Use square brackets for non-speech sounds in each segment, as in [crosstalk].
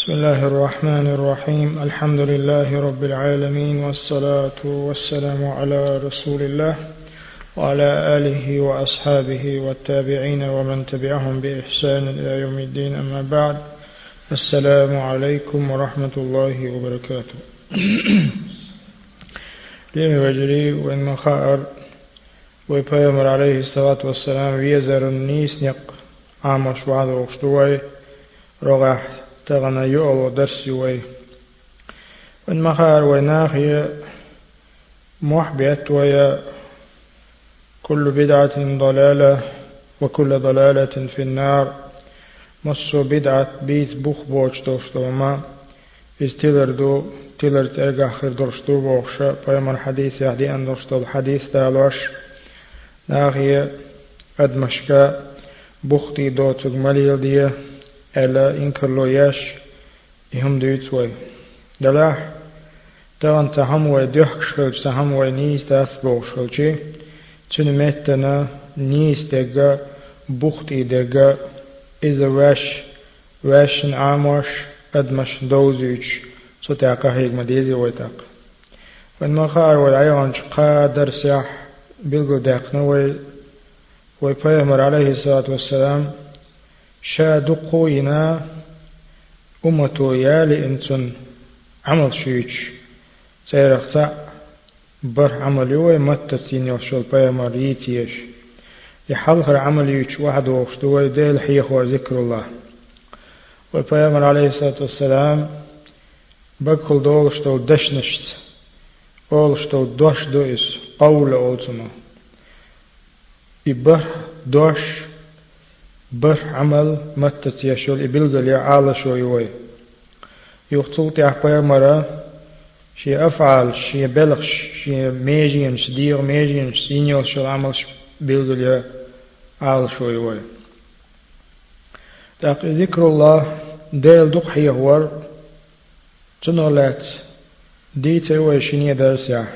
بسم الله الرحمن الرحيم. الحمد لله رب العالمين والصلاة والسلام على رسول الله وعلى آله وأصحابه والتابعين ومن تبعهم بإحسان إلى يوم الدين. أما بعد السلام عليكم ورحمة الله وبركاته. لين وجري وإن مخار ويبيمر عليه الصلاة والسلام ويزر النيس نق عامش وعد وشتوي رغح تغنى يؤل درس وي. وإن مخار وناخي محبت ويا كل بدعة ضلالة وكل ضلالة في النار. مصو بدعة بيت بوخ بوش دوشتوما. إز تلر دو تلر ترجع خير درشتو بوخشا. فيمر حديث يهدي أن درشتو الحديث تالوش. ناخي قد مشكا بوختي دو تجمليل دي ألا إنكر لو ياش إهم دويت وي دلاح تغن تهم وي ديحك شخلج تهم وي نيس داس بوخشلجي تن متنا نيس دقا بوختي دقا إذا واش واشن عاموش قد مش دوزيج ستاقا هيك مديزي ويتاق والنخار والعيوان قادر سيح بلغو داقنا وي ويبيهمر عليه الصلاة والسلام شا دقوينا أمتو يالي انتن عمل شيش سيرخصا بر عمل يوي متتين يوشل بيهمر يتيش يحلخر عمل يوش واحد وقشتوي ديل حيخ وذكر الله. وبيامر عليه الصلاة والسلام بكل دوغشتو دشنشت أولشتو دوش دوئس قول أولتما إبه دوش بر عمل متت يشول إبلغل يا عالة شو يوي يقتل تحقيا مرة شي أفعال شي بلغش شي ميجين شديغ ميجين سينيو شو عمل بلغل يا شو يوي تاق ذكر الله ديل دق حيه ور تنغلات ديت ويشيني درسيا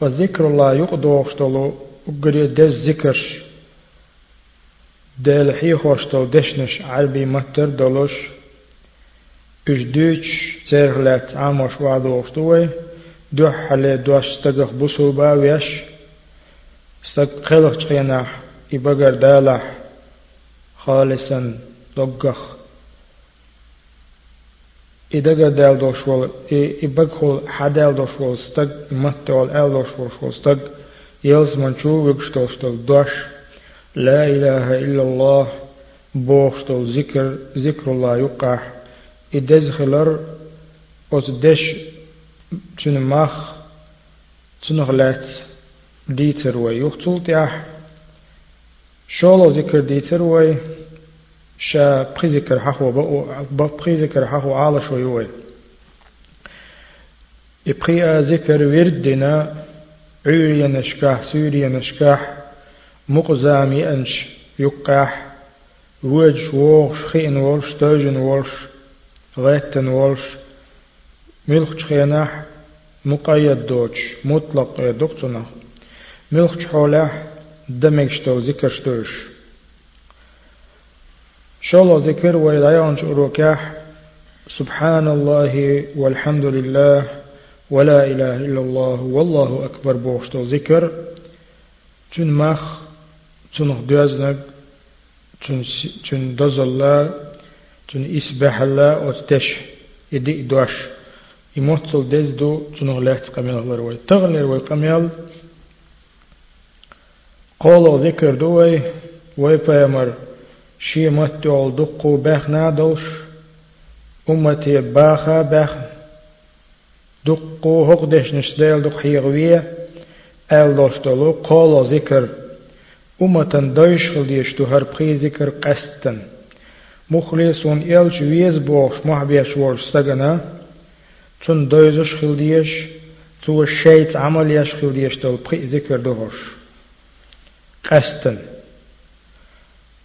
وذكر الله يقدو اشتلو وقري دز ذكر ديل حيه واشتل دشنش عربي متر دولوش اش دوش تيرغلات عاموش وعدو اشتوي دوح حلي دوش استقخ بسو باويش استق خلق تخيناح يبقر دالح. خالصا دقخ إدغا دال دوشول إبقول حدال دوشول ستق متول أل دوشول ستق يلز منشو وقشتوشتل دوش. لا إله إلا الله بوشتل ذكر ذكر الله يقع إدزخلر أتدش تنمخ تنغلات ديتر ويختل تيح شولو ذكر ديتر وي شا بريزكر حخو بريزكر حخو على شو يوي إبقي ذكر وردنا عوري نشكاح سوري نشكاح. مقزامي أنش يقاح وج وورش خين وورش توجن وورش غيتن وورش ملخ خيناح مقيد دوش مطلق دكتنا ملخ حولاح دمجشتو ذكرشتوش شالله ذكر ويدعيان شروكاح سبحان الله والحمد لله ولا إله إلا الله والله أكبر بوشتو ذكر. تن دوزنك تن تن دزلا تن إسبح الله وتش يدي دوش. يموتل دزدو تن غلات قميل الله وي تغلر وي قميل قولوا ذكر دوي وي بيامر شي متول دقو باخ نادوش أمتي باخا باخ دقو ذكر أمتن دوش خلديش تهر بخي ذكر قستن مخلصون إلش ويز بوش محبيش ورش سجنا تون دوزش خلديش تو الشيط عمل يش خلديش تل بخي ذكر دوهش قستن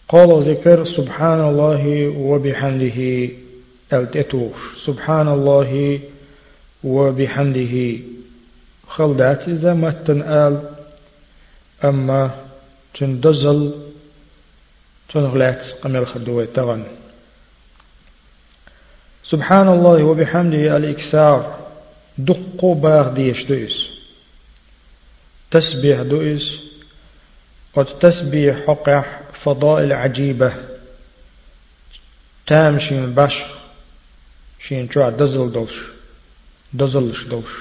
قال ذكر سبحان الله وبحمده التتوش سبحان الله وبحمده خلدات إذا متن آل أما تندزل تنغلات قميل خدوي تغن. سبحان الله وبحمده الإكثار دقو باغ ديش دوئس. تسبيح دوئس وتسبيح حقح فضائل عجيبة. تام شين باش شين شو دزل دوش دزلش دوش.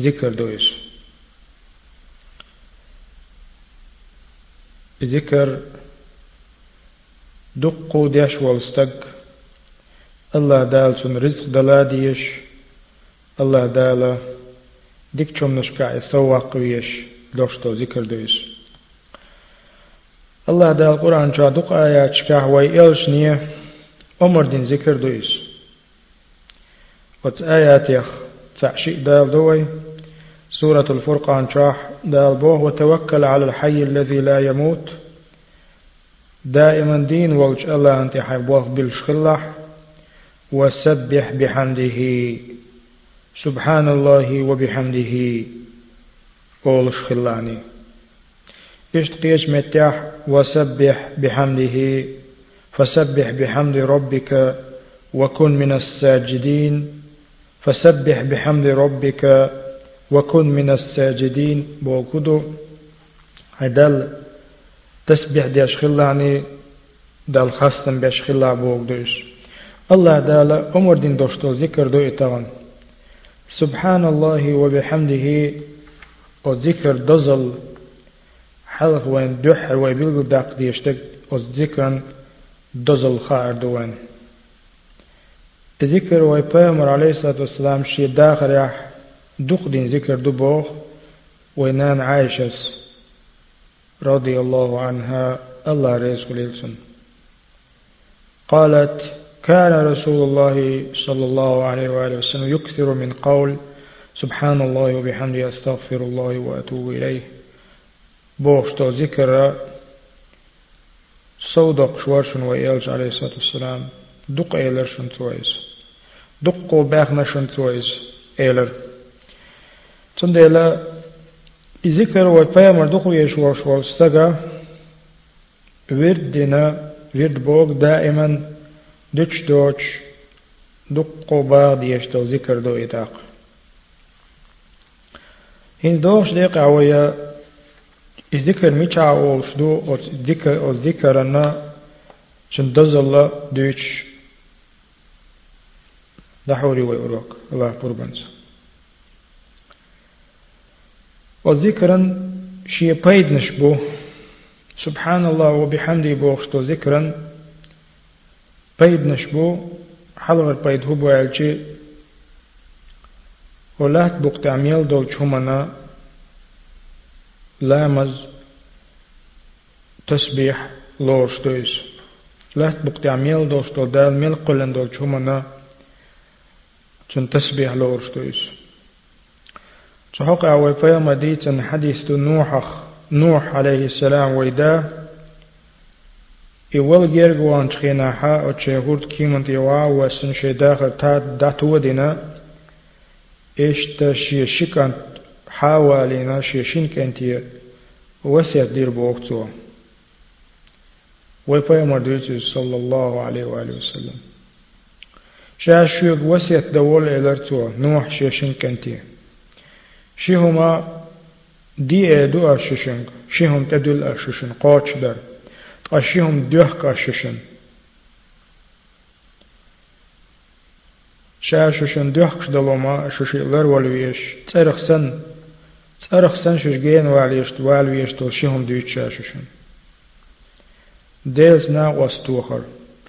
ذكر دوئس. ذكر دقو ديش والستق. الله دال رزق دلا ديش. الله دال ديك چوم نشكا يسوق ويش دوشتو ذكر دويش. الله دال قرآن جا دق آيات شكا وي إلش نية. أمر دين ذكر دويش. وت آيات يخ تعشي دال دوي. سورة الفرقان شاح دال بوه وتوكل على الحي الذي لا يموت. دائما دين ووج الله أنت حيبوه بالشخلح وسبح بحمده. سبحان الله وبحمده. قولش خلاني اشتقيش متاح وسبح بحمده. فسبح بحمد ربك وكن من الساجدين. فسبح بحمد ربك وكن من الساجدين بوكدو. عدل تسبح دي اشخلاني دال خاستن باشخلا بوكدوش الله دالا عمر دين دوشتو ذكر دو اتغن سبحان الله وبحمده وذكر دزل حلق وين دوح ويبلغ داق ديشتك وذكر دزل خائر دوين. ذكر ويبامر عليه الصلاة والسلام شي داخل دين ذكر دبوخ وينان عايشس رضي الله عنها الله رزق للسن قالت كان رسول الله صلى الله عليه وآله وسلم يكثر من قول سبحان الله وبحمده أستغفر الله وأتوب إليه. بوشتو ذكر صودق شوارشن وإيلج عليه الصلاة والسلام. دق إيلر شن تويز دقو باغنا شن تويز تنديلا ذكر وبيامر دقو يشوار شوار استغا وردنا ورد بوغ دائما دچ دوچ دقو باغ ديشتو ذكر دو إتاق هين دوش ديق عوية الذكر ميچا أولش دو أو ذكر أو ذكرنا چن دزل دوچ دحوري ويروك الله قربانس وذكرا شي بيد نشبو سبحان الله وبحمده بوخشتو ذكرا بيد نشبو حلغر بيد هو بوالجي ولات بوق تعميل دول شمنا لامز تسبيح لورش دويس لات بوق تعميل دول شتو دال ميل قلن دول شمنا چون تسبيح لورش دويس تحقق أول فيما ديتن حديث نوح نوح عليه السلام ويدا. إول جرجوان تخيناها أو تشهورت كيمن تيوا وسن شداخل تا داتو دينا. إيش تشي شكان حوالينا شيشين كنتي وسيت دير بوقتو. ويبايا مردوتي صلى الله عليه وآله وسلم. شاشوك وسيت دول إلرتو نوح شيشين كنتي. شيهما دي ادو اششن شيهم تدل اششن قاچ در قشيهم دوه قششن شاششن دوه قشدلوما ششيلر والويش ترخسن ترخسن ششجين واليشت والويش تلشيهم دويت شاششن ديلز نا واستوخر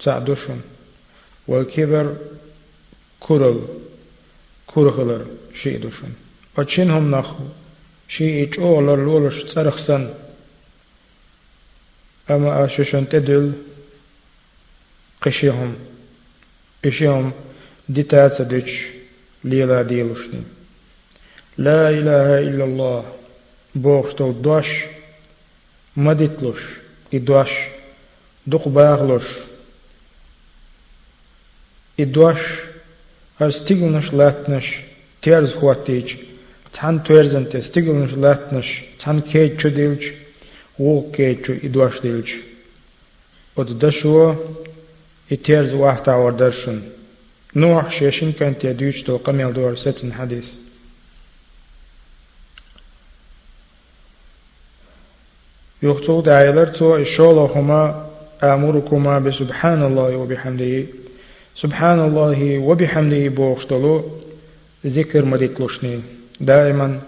تعدشن والكبر كرل كرخلر شيء دشن وچينهم نخو شيء اچولر لولش ترخسن أما أششن تدل قشيهم إشيهم ديتات ديش ليلا ديلوشني لا إله إلا الله بوغشتو دوش مدتلوش إدوش دق باغلوش إدوش أستيغنش لاتنش تيرز خواتيج تان تيرزنت استيغنش لاتنش تان كيج چديلج وو كيتشو إدواش ديلج ود دشوا يتيرز واحد وردرشن نوح شيشن كانت يدوش تو قميل دور ستن حديث يختو دعيلر تو إشولهما آمركما بسبحان الله وبحمده سبحان الله وبحمده بوغشتلو ذكر مديتلوشني دائما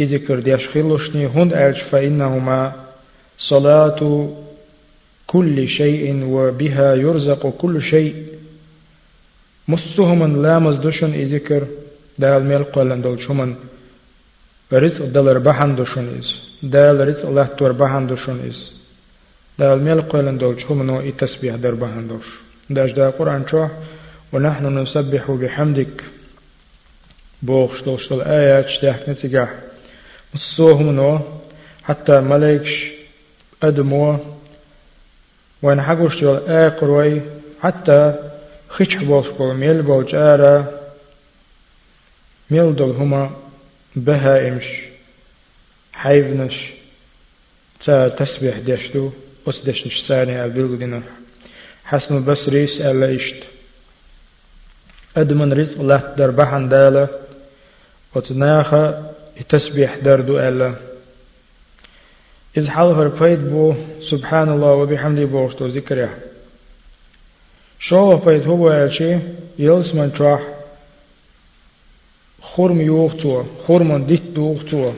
إذكر ديش خلوشني هند ألش فإنهما صلاة كل شيء وبها يرزق كل شيء. مستهم لا مزدوشن إذكر دال ملقلن دول شمن رزق دلر دوشن إز. دال رزق الله تور بحن دوشن إز. دال ملقلن دول شمن وإتسبيح در بحن دوش. داش دا قرآن شوح. ونحن نسبح بحمدك. بوخش دوشتل آيات شتاح نتجاح مستهم نو حتى ملكش أدمو وين حقوش جول آقروي حتى خيش بوش بول ميل بوش آرا ميل دول هما بهائمش حيفنش تا تسبيح ديشتو أسدشنش ساني البلغ دينا حسن بسريس ألا إشت أدمن رزق الله دربحن دالا وتناخا تسبيح دردو ألا. إذ حال فيد بو سبحان الله وبحمده بوشتو ذكره شو فيد هو ألشي يلس من تراح خرم يوختو خرم ديت دوختو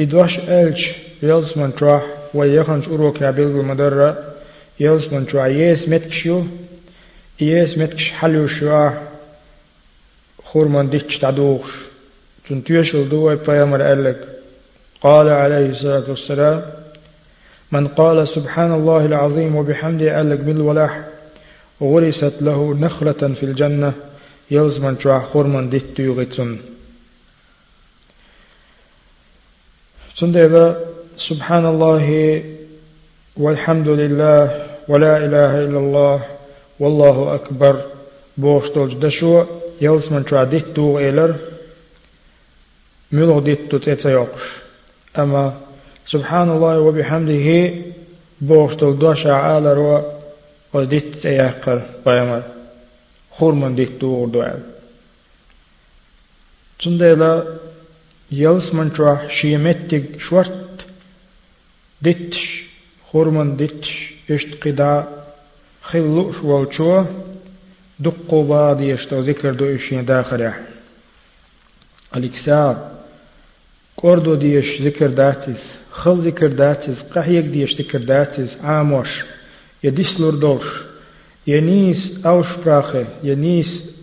إدواش ألش يلس من تراح ويخنش أروك يعبيل المدرة يلس من تراح يس متكشيو يس متكش حلو شواه خرم ديت تعدوخش تنتيشل دوي بيامر ألك قال عليه الصلاة والسلام من قال سبحان الله العظيم وبحمده ألق بالولاح غرست له نخلة في الجنة يلزمن تراح خرمن ديت يغتن سندبا سبحان الله والحمد لله ولا إله إلا الله والله أكبر بوشتوج دشو. يلزمن تراح ديت إلر ملو ديت تتسيوقش أما سبحان الله وبحمده بوشتل دوشا على رو وديت سيحقر بيامر خورمن ديت دور دوال تندلا يلس من تروح شيمتك شورت ديتش خورمن ديتش اشت قدا خلو شوالشو دقو بعض يشتو ذكر دو اشين داخل الإكسار كوردو ديش ذكر داتيز خل ذكر داتيز قحيك ديش ذكر داتيز عاموش يديس لوردوش ينيس أوش براخي ينيس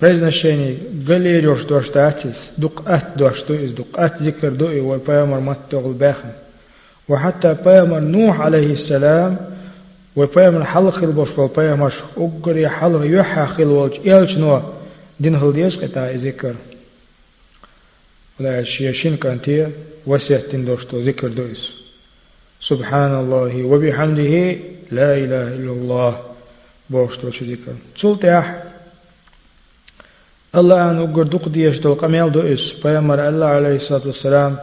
произношение галерёш дош датис дук ат дош то из дук ат зикр до и вай пайамар мат тогл бахан وحتى пайамар نوح عليه السلام حلق البوش وبيامر أقري حلق يحا خلوش إلش نو دين هل ديش قطع ذكر ولا شيشين كانتيا وسيحتين دوشتو ذكر دويس. سبحان الله وبحمده لا إله إلا الله بوشتو ذكر. تسلتح الله أن أقر دق ديشتو قميل دويس. فيمر الله عليه الصلاة والسلام.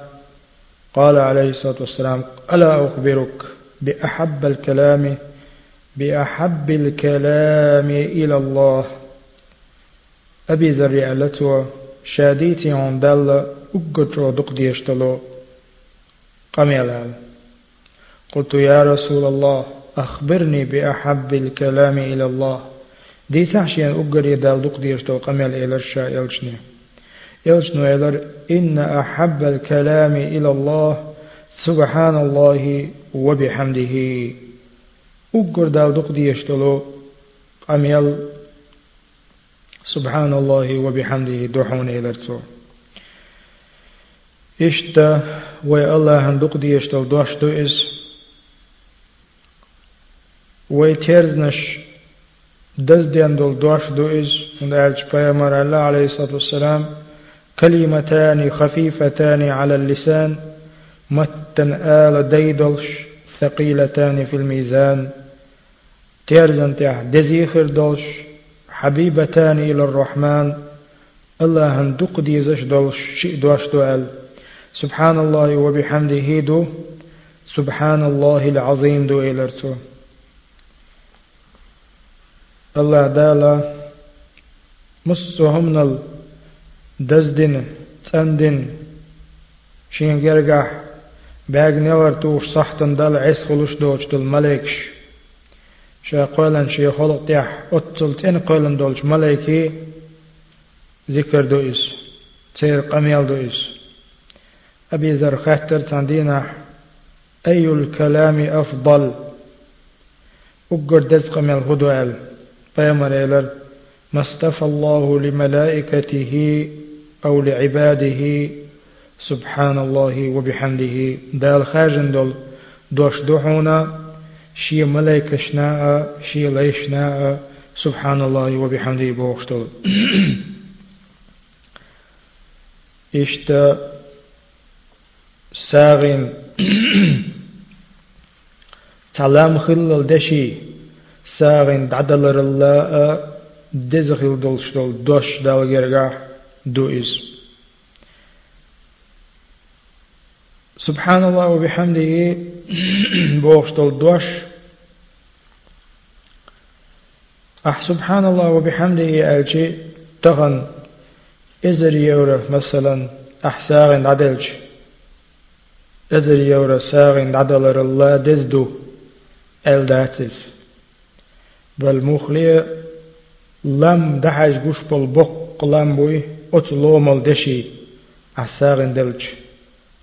قال عليه الصلاة والسلام. ألا أخبرك بأحب الكلام بأحب الكلام إلى الله. أبي ذر ألتو شاديتي عن دل أقترو دق ديشتلو. قميلال قلت يا رسول الله أخبرني بأحب الكلام إلى الله. دي تحشي أن أقر يدال دق ديشتلو قميل إلى الشاء يلشني يلشنو إلر إن أحب الكلام إلى الله سبحان الله وبحمده. أقر دال دق ديشتلو قميل سبحان الله وبحمده دحون الرسول إشتا وي الله هندق دي إشتا دوش دو إز وي تيرزنش دز دي اندول دوش دو إز من أعلج بيامر الله عليه الصلاة والسلام كلمتان خفيفتان على اللسان متن آل ديدلش ثقيلتان في الميزان تيرزن تيح دزيخر دولش حبيبتان إلى الرحمن الله هندق دي زش دولش شئ دوش دوال. سبحان الله وبحمده دو سبحان الله العظيم دو إلرتو. الله دالا مصهم نل دزدن تندن شين جرجح باغ نور توش صحتن دل عيس خلوش دوش دل ملكش. شا قولن شي خلق تيح اتل تين قولن دولش ملكي ذكر دوئس تير قميل دوئس أبي ذر خاتر تندينا أي الكلام أفضل أقر دزق من الغدوال بيامر إلر ما استفى الله لملائكته أو لعباده سبحان الله وبحمده دال خاجن دول دوش دوحونا شي ملائكة شناء شي ليشناء سبحان الله وبحمده بوخشتل [clears throat] إشت ساغين [clears throat] تلام خلل دشي ساغين دعدلر الله دزغل دولشتل دوش دالغرغا دو إز سبحان الله وبحمده [clears throat] بوغشتل دوش. أح سبحان الله وبحمده ألجي تغن إزر يورا مثلا أح ساغن عدلج. إزر يورا ساغن عدلر الله دزدو الداتف بل مخلي لم دحج قش بالبق لم بوي أتلوم الدشي أح ساغن دلج.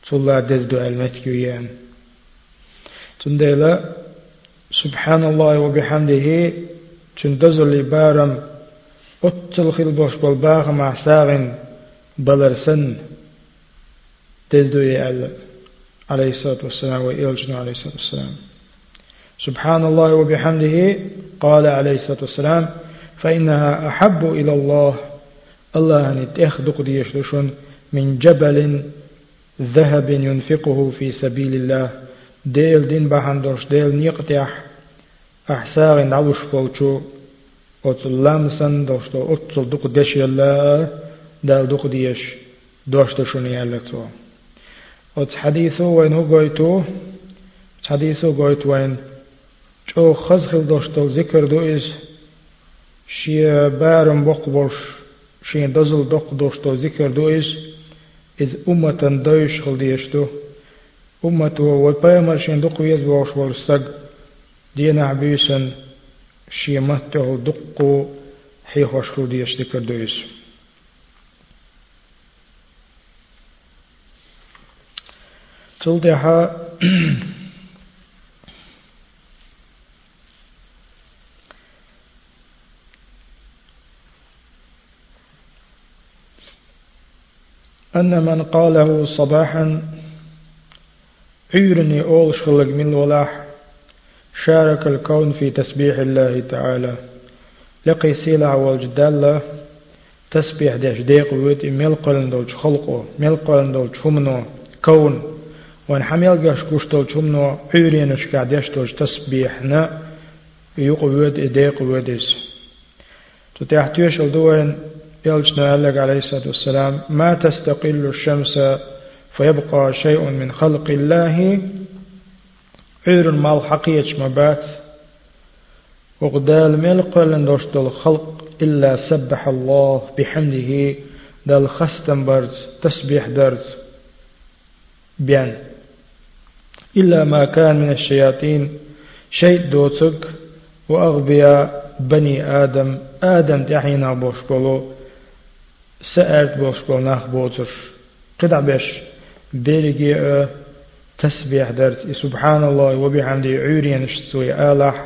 تلا دزدو المتكيان تندلا سبحان الله وبحمده تندزل بارم أتل خل بوش بالباغ مع ساغن بلرسن دزدو عليه الصلاة والسلام وإلجنا عليه الصلاة والسلام سبحان الله وبحمده قال عليه الصلاة والسلام فإنها أحب إلى الله الله أن تأخذ ديشلشون من جبل ذهب ينفقه في سبيل الله ديل دين بحندوش ديل نيقتيح أحساغ نعوش بولشو أتلام سن دوشتو أتل دوق دش يلا دال دوق ديش دوشتو شوني يلتو. أت حديثو وين هو قويتو؟ حديثو قويت وين؟ شو خزخل دوشتو ذكر دو إز شي بارم بقبوش شي دزل دوق دوشتو ذكر دو إز إذ أمة دوش خل ديشتو. أمة والبيامر شين دقو يزبوش والسق دينا عبيسن شي مته دقو حيخوش خل ديشتكر دويس تلدها أن من قاله صباحا عيرني أول شغلق من الولاح شارك الكون في تسبيح الله تعالى لقي سيلع والجدالة تسبيح ديش ديق ويت ملقلن دولش خلقه ملقلن دولش همنو كون وان حميل قاش كوش دولش همنو عيرينش قاعدش دولش تسبيحنا يقويت ديق ويدس تتحتيش الدوين يلجنا لك عليه الصلاة والسلام ما تستقل الشمس فيبقى شيء من خلق الله. عير مال حقيقة مبات وقدال ملق لندوش دل خلق إلا سبح الله بحمده. دل خستن برز تسبيح درز بيان. إلا ما كان من الشياطين. شيء دوتك. وأغبياء بني آدم. آدم تحينا بوش بولو. سألت بوشكو ناخ بوتر. قدع بيش. بيلجي تسبيح درت. سبحان الله وبحمده عوريان شتوي آلح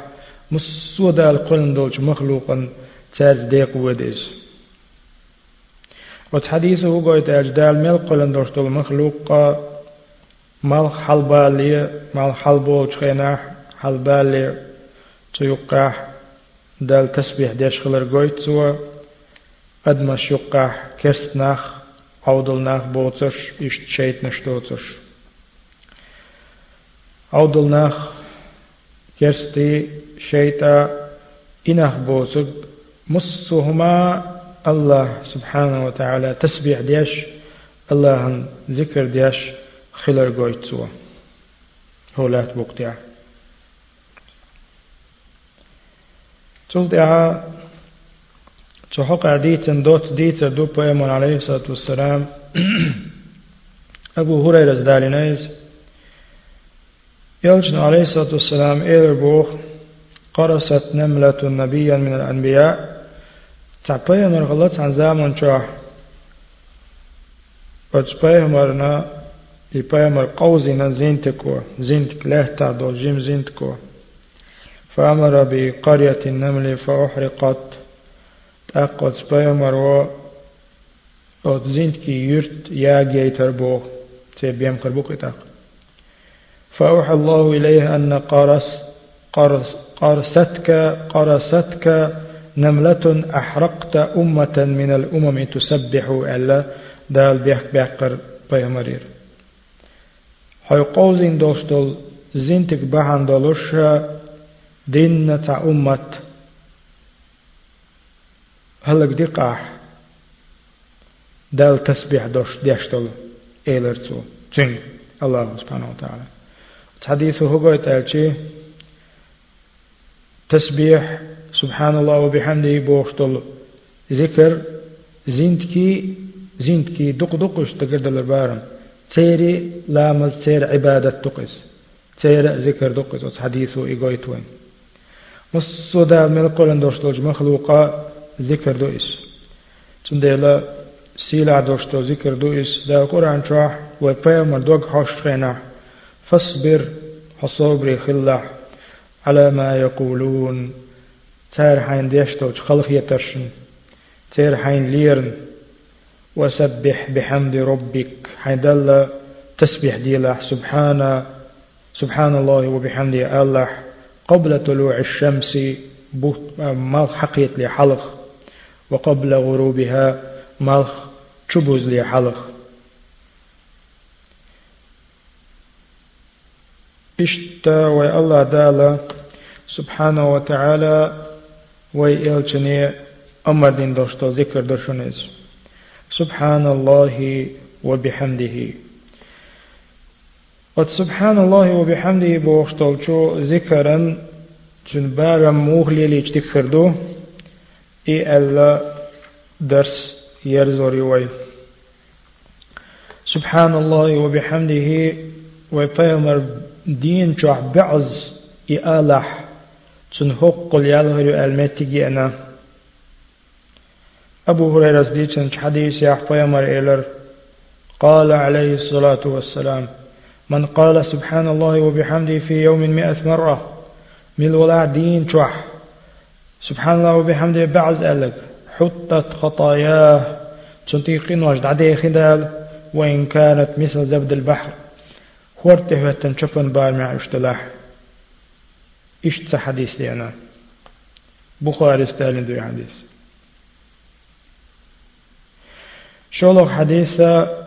مسودا القلن دولش مخلوقا تاز ديق وديز وتحديثه قويت أجدال مل قلن دولش دول مخلوق مال حلبالي مال حلبو خيناح حلبالي تيقاح دال تسبيح ديش خلر قويت سوا. أدما شقاح كرستناخ عودلناخ بوتش إشت شيت نشتوتش عودلناخ كرستي شيتا إناخ بوتك مصهما الله سبحانه وتعالى تسبيح ديش الله ذكر ديش خلر قويتسوا هولات بوقتها تلتها تحق عديتن دوت ديتر دو بيمون عليه الصلاة والسلام أبو هريرة زدالينيز يلجن عليه الصلاة والسلام إير بوخ قرصت نملة نبيا من الأنبياء تعبيا مرغلت عن زامن شاح وتبايا مرنا يبايا مر قوزنا زينتكو زينتك لهتا دو جيم زينتكو فأمر بقرية النمل فأحرقت تأقت بايا مروا أو زينتكي يرت يا جيتر بوخ تبيم قربوك تاق فأوحى الله إليه أن قرس قرس قرستك قرستك نملة أحرقت أمة من الأمم تسبح ألا دال بيحك بيحقر هاي قوزين دوستول زينتك بحان دولوش دين هلك دقاح. دال تسبيح دوش ديشتول إيلرتو. جن. الله سبحانه وتعالى. حديثه هو قلت تسبيح سبحان الله وبحمده بوشتل ذكر زينتكي زينتكي دق دقش تقدر البارم تيري لامز تير عبادة تقس. تير ذكر دقس. حديثه إيقويت وين. مصودا من القرآن دوشتوج مخلوقا ذكر دوئس تنديلا سيلا دوشتو ذكر دوئس دا القرآن شاح وبيامر دوغ حوش خينا فاصبر حصوبري خلح على ما يقولون تار حين ديشتوج خلق يترشن تار حين ليرن وسبح بحمد ربك حين دل تسبح ديلا سبحان سبحان الله وبحمده الله قبل طلوع الشمس مال حقيت لي حلق وقبل غروبها مال تشبوز لي حلق اشتا وي الله دالا سبحانه وتعالى وي إلچني أمر دين دوشتو ذكر دوشنز سبحان الله وبحمده قد سبحان الله وبحمده بوختل شو ذكرا چون بارم موغلي ليش تكردو اي ألا درس يرزوري وي سبحان الله وبحمده ويبيمر دين شو بعز اي آلح چون حق يالهر المتجي أنا. أبو هريرة ديتن حديث يا بيمر إلر قال عليه الصلاة والسلام من قال سبحان الله وبحمده في يوم مئة مرة من ولا دين شح سبحان الله وبحمده بعز ألك حطت خطاياه تنطيقين وجد عدي خدال وإن كانت مثل زبد البحر خورته وتنشفن بار مع اشتلاح اشت حديث لنا بخاري استالين دو حديث شولوك حديثة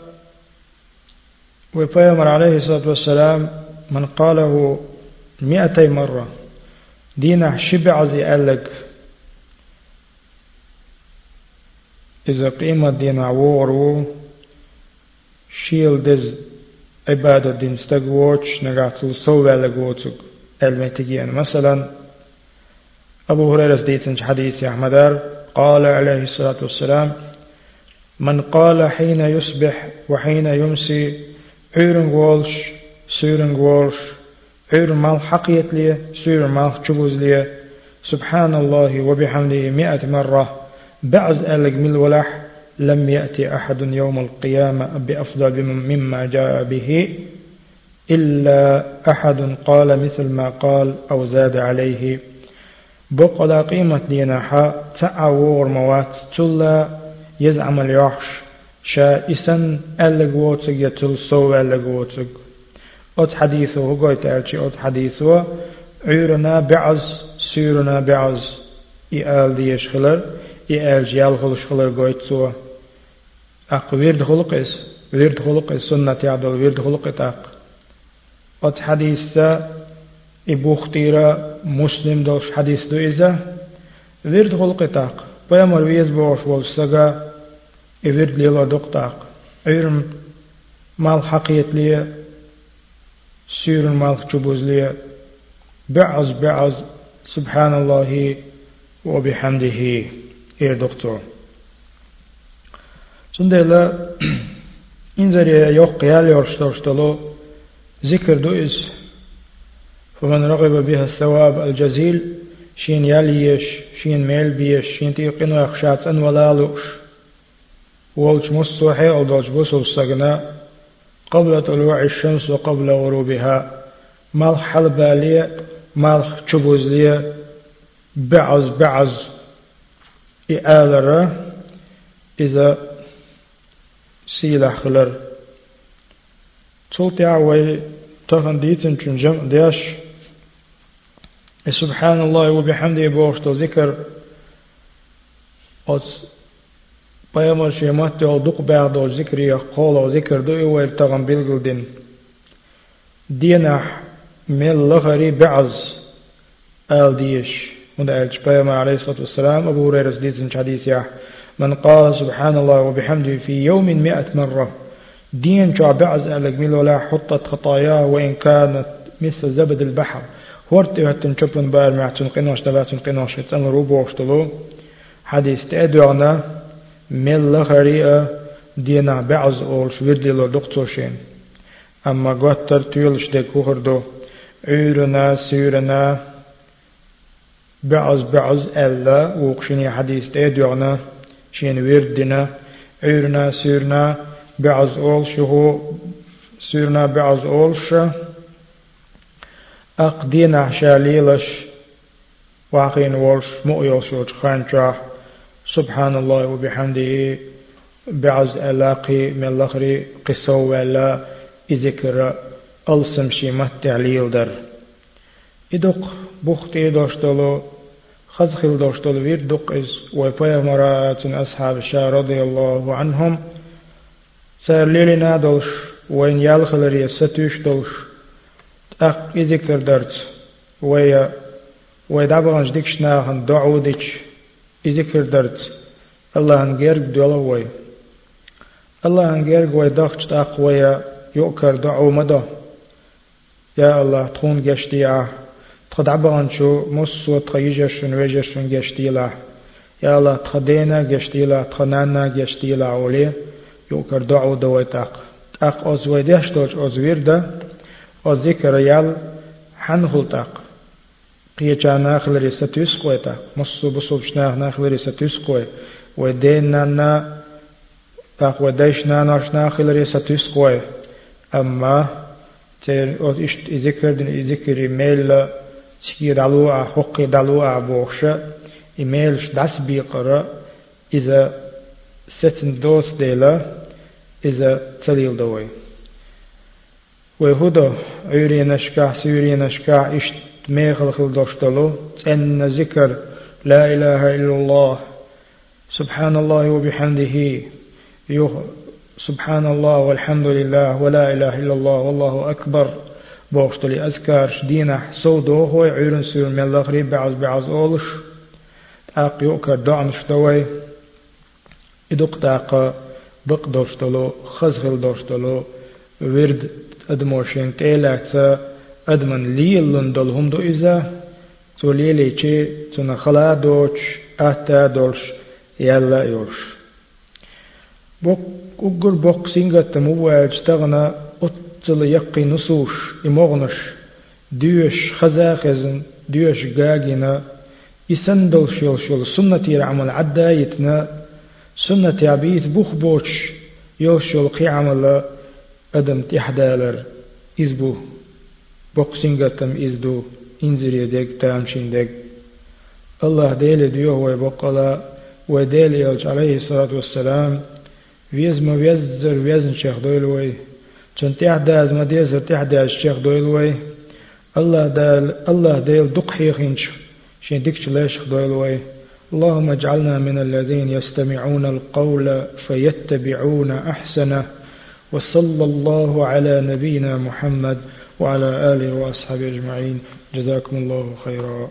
وبيامر عليه الصلاة والسلام من قاله مئتي مرة دينا شبع زي ألق إذا قيمة دينا وورو شيل دز عبادة دين استقوش نغاتل سوى لقوتك المتجين مثلا أبو هريرة ديتنج حديث أحمد قال عليه الصلاة والسلام من قال حين يصبح وحين يمسي عيرن غولش سيرن غولش عير مال حقيت لي سير مال شبوز لي سبحان الله وبحمده مئة مرة. ألق من الولح لم يأتي أحد يوم القيامة بأفضل مما جاء به إلا أحد قال مثل ما قال أو زاد عليه. بقلا قيمة دينا حا تعور موات تلا يزعم اليحش شا إسن ألق ووتسق يتل سو ألق ووتسق أت حديثه قلت ألشي أت حديثه. عيرنا بعز سيرنا بعز. إيال ديش خلر إيال جيال خلش خلر قلت سوا أق ويرد خلق إس ويرد خلق إس سنة يعدل ويرد خلق إتاق أت حديثة إبوختيرا مسلم دوش حديث دو إذا ويرد خلق إتاق بيامر ويز بوش والسقا إفرد لي الله دقتاق عيرم مال حقيت لي سير المالك جبوزلية بعز بعز سبحان الله وبحمده دكتور سندلا إنزل يوق يالي ورشترشتلو ذكر دوئس فمن رغب بها الثواب الجزيل شين ياليش شين ميل بيش شين تيقن ويخشات أن ولا لوش وولش أو دوش بوسو السجنة قبل طلوع الشمس وقبل غروبها مال حلبالية مال لي بعز بعز إعالرة إذا سيلا خلر تولتي عوي تغن ديتن جمع دياش سبحان الله وبحمده بوشتو ذكر أس Peygamber şemat de olduk bağda o zikri yaqol o zikr do o ertagam bilgildin. Diyana mel lagari ba'z al Munda elç Peygamber aleyhissalatu vesselam Ebu Hureyre dizin hadis ya. من قال سبحان الله وبحمده في يوم مئة مرة دين بعز ألق ميل ولا حطت خطاياه وإن كانت مثل زبد البحر. هورت يهتن شبن بار معتن قنوش دلاتن قنوش يتسن روبو وشتلو حديث تأدوغنا مل خريئة دينا بعض أول شويردي لو دكتورشين أما قوتر تيولش دي كوخردو عيرنا سيرنا بعض بعض ألا وقشني حديث تيديونا شين ويردنا عيرنا سيرنا بعض أول سيرنا بعض أول أقدينا شاليلش واقين ولش مؤيوش وتخانشا سبحان الله وبحمده بعز ألاقي من الأخر قصة ولا إذكر ألسم شيمة تعليل در. إدق بخت إدوشتلو خزخل دوشتلو ويردق إز وفيغمرات أصحاب الشاه رضي الله عنهم سار ليلنا دوش وين يالخل ريستوش دوش أق إذكر درت ويا ويدعبغنش ديكش ناهن دعو ديكش إذكر درت الله هنجرق دولوي الله هنجرق ويدخش تقويا يؤكر دعو مدى يا الله تخون جشتي تخدعبغن شو مص وتخيجشن ويجشن جشتي له يا الله تخدينا جشتي له تخنانا جشتي له أولي يؤكر دعو دوي تاق. تاق أزوي دهشتوش أزوير ده أذكر يال حنخل تاق. قيجا ناخلري ستيسقوي تا مصو بصو بشناخ ناخلري ستيسقوي ودين نانا تاق وديش نانا شناخلري ستيسقوي أما تير أوت إشت إذكر دين إذكر ميل تشكي دلوع حقي دلوع بوخشة إيميلش داس بيقرأ إذا ستن دوس ديلا إذا تليل دوي ويهودا عيري نشكا سيري نشكا إشت ميخل خل دوشتلو أن ذكر لا إله إلا الله سبحان الله وبحمده سبحان الله والحمد لله ولا إله إلا الله والله أكبر بوشتلي أذكار شدينة سودو هو عيرن سير من الله بعض بعض أولش تاق يوكر دعن شتوي إدوك تاق بق دوشتلو خزغل دوشتلو ورد أدموشين تيلاك أدمن ليلن دولهم دو إذا توليلي چه تنا خلا دوش أتا دولش يلا يولش بوك أقر بوك سينغت موال جتغنا أتل يقي نصوش إمغنش ديوش خزاخزن ديوش غاغنا يسندل شول شول سنة عمل عدا يتنا سنة عبيت بوخ بوش يوشول قي عمل أدم تحدالر إزبو boxingatam izdu inzirideg tamshindeg Allah dele diyor ve bokala ve dele yalç aleyhi salatu vesselam vizma vizzer vizn şekh doylway çun tihdaz ma dezer tihdaz şekh doylway Allah dal Allah del duqhi khinch شين ديك شلاش خدويلوي اللهم اجعلنا من الذين يستمعون القول فيتبعون أحسنه وصلى الله على نبينا محمد وعلى آله وأصحابه أجمعين جزاكم الله خيرا